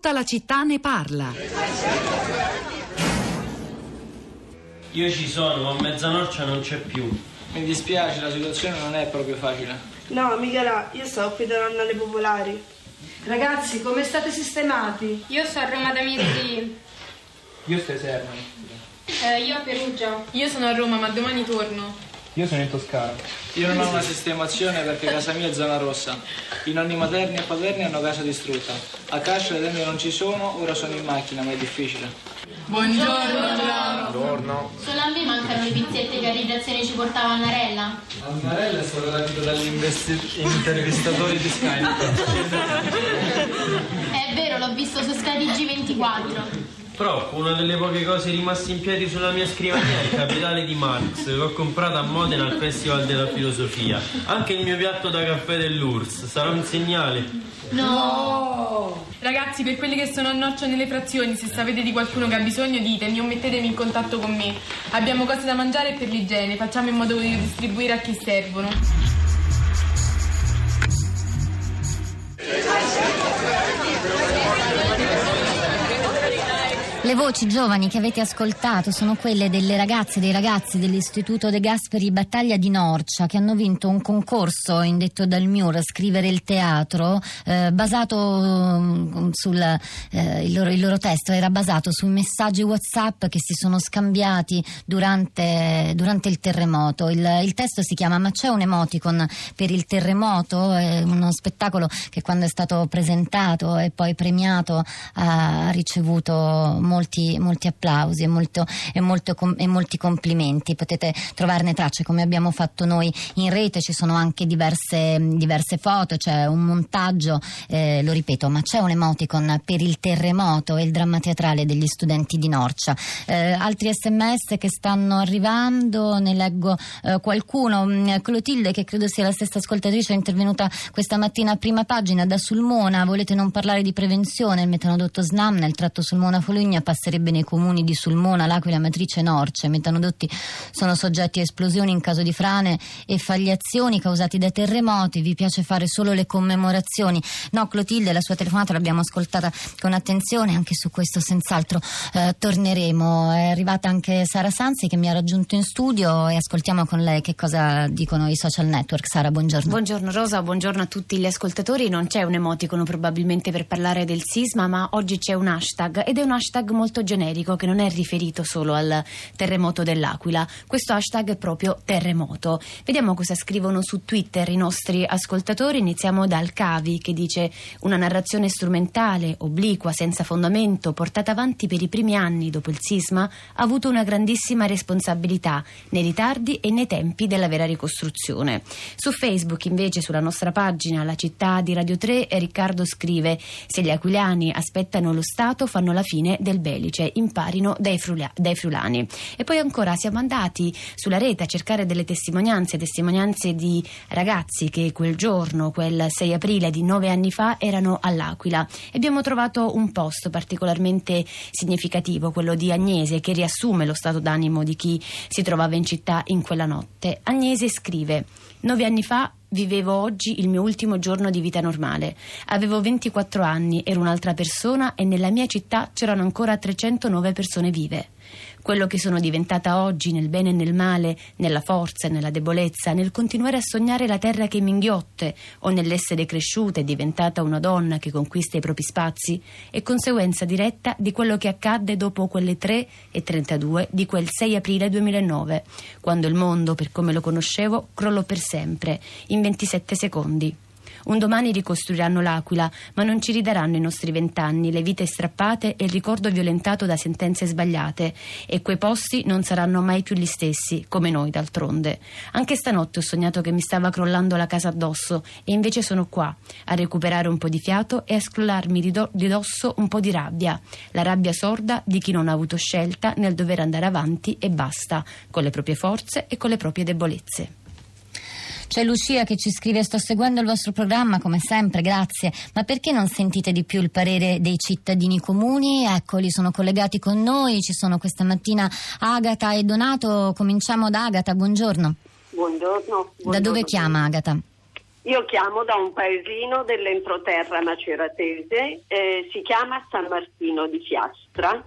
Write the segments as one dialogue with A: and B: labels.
A: Tutta la città ne parla.
B: Io ci sono, ma Mezzanorcia non c'è più.
C: Mi dispiace, la situazione non è proprio facile.
D: No, Michela, io stavo qui davanti alle popolari.
E: Ragazzi, come state sistemati?
F: Io sto a Roma da mesi.
C: Io sto eserno.
F: Eh, io a Perugia.
G: Io sono a Roma, ma domani torno.
H: Io sono in Toscana.
C: Io non ho una sistemazione perché casa mia è zona rossa. I nonni materni e paterni hanno casa distrutta. A Cascio le tende non ci sono, ora sono in macchina, ma è difficile.
G: Buongiorno, Giuliano.
H: Buongiorno.
F: Solo a me mancano le pizzette che a radiazione ci portava Annarella.
C: Annarella è stato rapito dagli intervistatori di Skype.
F: È vero, l'ho visto su Sky TG24.
B: Prof, una delle poche cose rimaste in piedi sulla mia scrivania è il capitale di Marx, che ho comprato a Modena al Festival della Filosofia. Anche il mio piatto da caffè dell'URSS, sarà un segnale.
F: No!
G: Ragazzi, per quelli che sono a noccia nelle frazioni, se sapete di qualcuno che ha bisogno, ditemi o mettetemi in contatto con me. Abbiamo cose da mangiare e per l'igiene, facciamo in modo di distribuire a chi servono.
I: Le voci giovani che avete ascoltato sono quelle delle ragazze e dei ragazzi dell'Istituto De Gasperi Battaglia di Norcia che hanno vinto un concorso indetto dal MIUR Scrivere il teatro eh, basato mm, sul eh, il, loro, il loro testo era basato sui messaggi WhatsApp che si sono scambiati durante, durante il terremoto. Il, il testo si chiama Ma c'è un emoticon per il terremoto, è uno spettacolo che quando è stato presentato e poi premiato ha ricevuto molti, molti applausi e, molto, e, molto e, molti complimenti. Potete trovarne tracce come abbiamo fatto noi in rete, ci sono anche diverse, diverse foto, c'è un montaggio, eh, lo ripeto, ma c'è un emoticon per il terremoto e il dramma teatrale degli studenti di Norcia. Eh, altri sms che stanno arrivando, ne leggo eh, qualcuno. Mm, Clotilde, che credo sia la stessa ascoltatrice, è intervenuta questa mattina a prima pagina da Sulmona. Volete non parlare di prevenzione? Il metanodotto SNAM nel tratto Sulmona-Folugna passerebbe nei comuni di Sulmona, L'Aquila, Matrice e Norcia. I metanodotti sono soggetti a esplosioni in caso di frane e fagliazioni causati da terremoti. Vi piace fare solo le commemorazioni? No, Clotilde, la sua telefonata l'abbiamo ascoltata con attenzione, anche su questo senz'altro eh, torneremo. È arrivata anche Sara Sanzi che mi ha raggiunto in studio e ascoltiamo con lei che cosa dicono i social network. Sara, buongiorno.
J: Buongiorno Rosa, buongiorno a tutti gli ascoltatori. Non c'è un emoticono probabilmente per parlare del sisma, ma oggi c'è un hashtag ed è un hashtag molto generico che non è riferito solo al terremoto dell'Aquila. Questo hashtag è proprio terremoto. Vediamo cosa scrivono su Twitter i nostri ascoltatori. Iniziamo dal Cavi che dice una narrazione strumentale, obliqua, senza fondamento, portata avanti per i primi anni dopo il sisma, ha avuto una grandissima responsabilità nei ritardi e nei tempi della vera ricostruzione. Su Facebook invece, sulla nostra pagina, la città di Radio 3, Riccardo scrive se gli aquilani aspettano lo Stato fanno la fine del Belice imparino dai, frula- dai friulani. E poi ancora siamo andati sulla rete a cercare delle testimonianze, testimonianze di ragazzi che quel giorno, quel 6 aprile di nove anni fa, erano all'Aquila. E abbiamo trovato un post particolarmente significativo, quello di Agnese, che riassume lo stato d'animo di chi si trovava in città in quella notte. Agnese scrive: Nove anni fa Vivevo oggi il mio ultimo giorno di vita normale. Avevo 24 anni, ero un'altra persona e nella mia città c'erano ancora 309 persone vive. Quello che sono diventata oggi nel bene e nel male, nella forza e nella debolezza, nel continuare a sognare la terra che mi inghiotte o nell'essere cresciuta e diventata una donna che conquista i propri spazi, è conseguenza diretta di quello che accadde dopo quelle 3 e 32 di quel 6 aprile 2009, quando il mondo, per come lo conoscevo, crollò per sempre, in 27 secondi. Un domani ricostruiranno l'Aquila, ma non ci ridaranno i nostri vent'anni, le vite strappate e il ricordo violentato da sentenze sbagliate. E quei posti non saranno mai più gli stessi, come noi d'altronde. Anche stanotte ho sognato che mi stava crollando la casa addosso e invece sono qua, a recuperare un po' di fiato e a scrollarmi di, do- di dosso un po' di rabbia. La rabbia sorda di chi non ha avuto scelta nel dover andare avanti e basta, con le proprie forze e con le proprie debolezze.
I: C'è Lucia che ci scrive: Sto seguendo il vostro programma come sempre, grazie. Ma perché non sentite di più il parere dei cittadini comuni? Eccoli, sono collegati con noi. Ci sono questa mattina Agata e Donato. Cominciamo da Agata, buongiorno.
K: Buongiorno. buongiorno.
I: Da dove chiama Agata?
A: Io chiamo da un paesino dell'entroterra maceratese, eh, si chiama San Martino di Fiastra.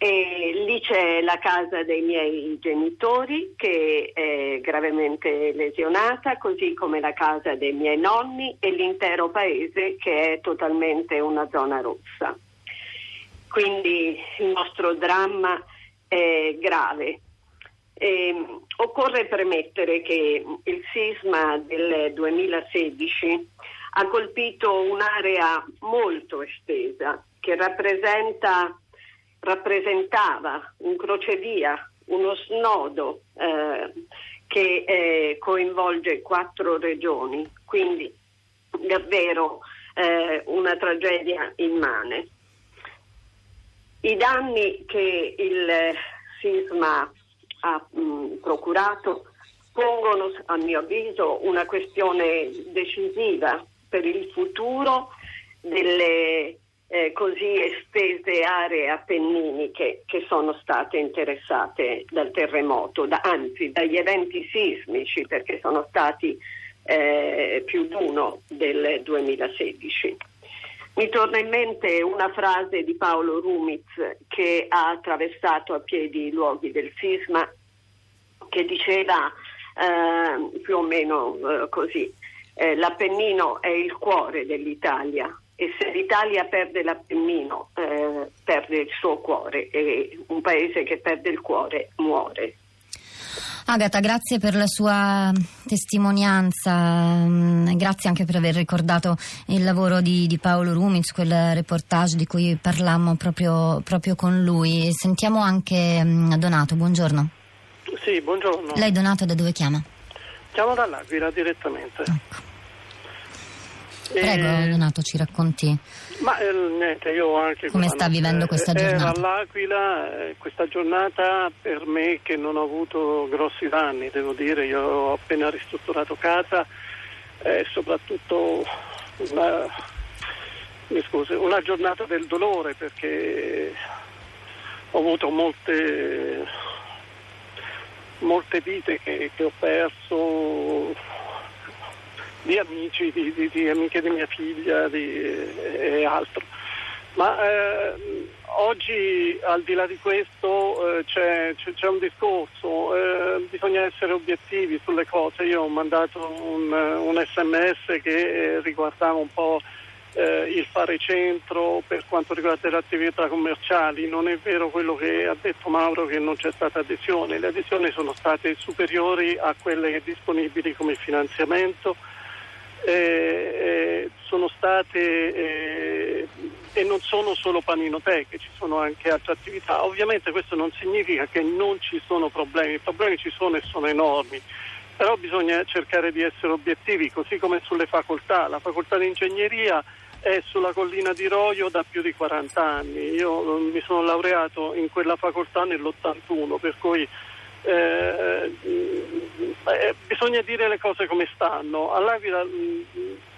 A: E lì c'è la casa dei miei genitori che è gravemente lesionata, così come la casa dei miei nonni e l'intero paese che è totalmente una zona rossa. Quindi il nostro dramma è grave. E, occorre premettere che il sisma del 2016 ha colpito un'area molto estesa che rappresenta rappresentava un crocevia, uno snodo eh, che eh, coinvolge quattro regioni, quindi davvero eh, una tragedia immane. I danni che il sisma ha mh, procurato pongono, a mio avviso, una questione decisiva per il futuro delle eh, così estese aree appenniniche che sono state interessate dal terremoto, da, anzi dagli eventi sismici perché sono stati eh, più di uno del 2016. Mi torna in mente una frase di Paolo Rumiz che ha attraversato a piedi i luoghi del sisma che diceva eh, più o meno eh, così, eh, l'Appennino è il cuore dell'Italia, e se l'Italia perde l'Appennino eh, perde il suo cuore e un paese che perde il cuore muore.
I: Agata, grazie per la sua testimonianza, mm, grazie anche per aver ricordato il lavoro di, di Paolo Rumiz, quel reportage di cui parlammo proprio, proprio con lui. Sentiamo anche mm, Donato, buongiorno.
H: Sì, buongiorno.
I: Lei Donato da dove chiama?
H: Chiamo dall'Aquila direttamente.
I: Ecco. Prego, eh, Donato, ci racconti.
H: Ma eh, niente, io anche.
I: Come sta vivendo questa giornata?
H: All'Aquila, eh, questa giornata per me che non ho avuto grossi danni, devo dire, io ho appena ristrutturato casa e soprattutto una, mi scusi, una giornata del dolore perché ho avuto molte, molte vite che, che ho perso di amici, di, di, di amiche di mia figlia e altro. Ma eh, oggi al di là di questo eh, c'è, c'è, c'è, un discorso, eh, bisogna essere obiettivi sulle cose. Io ho mandato un, un sms che riguardava un po' eh, il fare centro per quanto riguarda le attività commerciali. Non è vero quello che ha detto Mauro che non c'è stata adesione, le adesioni sono state superiori a quelle disponibili come finanziamento eh, eh, sono state eh, e non sono solo paninoteche, ci sono anche altre attività. Ovviamente questo non significa che non ci sono problemi, i problemi ci sono e sono enormi, però bisogna cercare di essere obiettivi, così come sulle facoltà. La facoltà di ingegneria è sulla collina di Roio da più di 40 anni. Io eh, mi sono laureato in quella facoltà nell'81, per cui eh, eh, bisogna dire le cose come stanno. All'Aquila mm,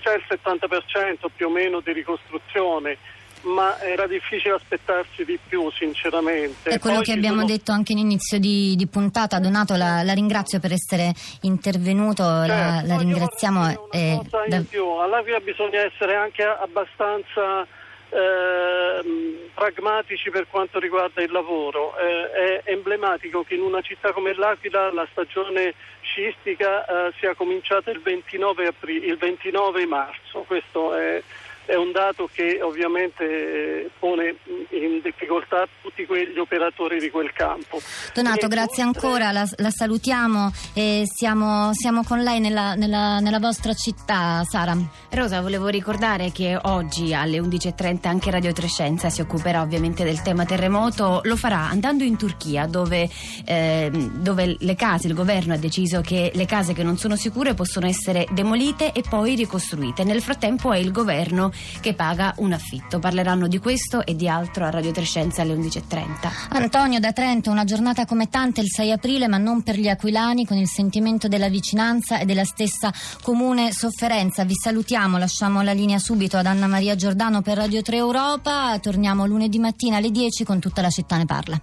H: c'è il 70% più o meno di ricostruzione ma era difficile aspettarsi di più sinceramente.
I: È quello Poi che abbiamo sono... detto anche in inizio di, di puntata, Donato la, la, ringrazio per essere intervenuto, certo, la, la ringraziamo.
H: E, da... All'Aquila bisogna essere anche abbastanza eh, pragmatici per quanto riguarda il lavoro. Eh, è emblematico che in una città come l'Aquila la stagione sciistica eh, sia cominciata il 29, aprile, il 29 marzo. Questo è è un dato che ovviamente eh, pone in difficoltà tutti quegli operatori di quel campo.
I: Donato, e grazie oltre... ancora, la, la, salutiamo e siamo, siamo con lei nella, nella, nella, vostra città, Sara.
J: Rosa, volevo ricordare che oggi alle 11.30 anche Radio Trescenza si occuperà ovviamente del tema terremoto, lo farà andando in Turchia dove, eh, dove le case, il governo ha deciso che le case che non sono sicure possono essere demolite e poi ricostruite. Nel frattempo è il governo che paga un affitto. Parleranno di questo e di altro a Radio Trescenza alle 11.30.
I: Antonio da Trento, una giornata come tante il 6 aprile, ma non per gli aquilani, con il sentimento della vicinanza e della stessa comune sofferenza. Vi salutiamo, lasciamo la linea subito ad Anna Maria Giordano per Radio 3 Europa. Torniamo lunedì mattina alle 10 con tutta la città ne parla.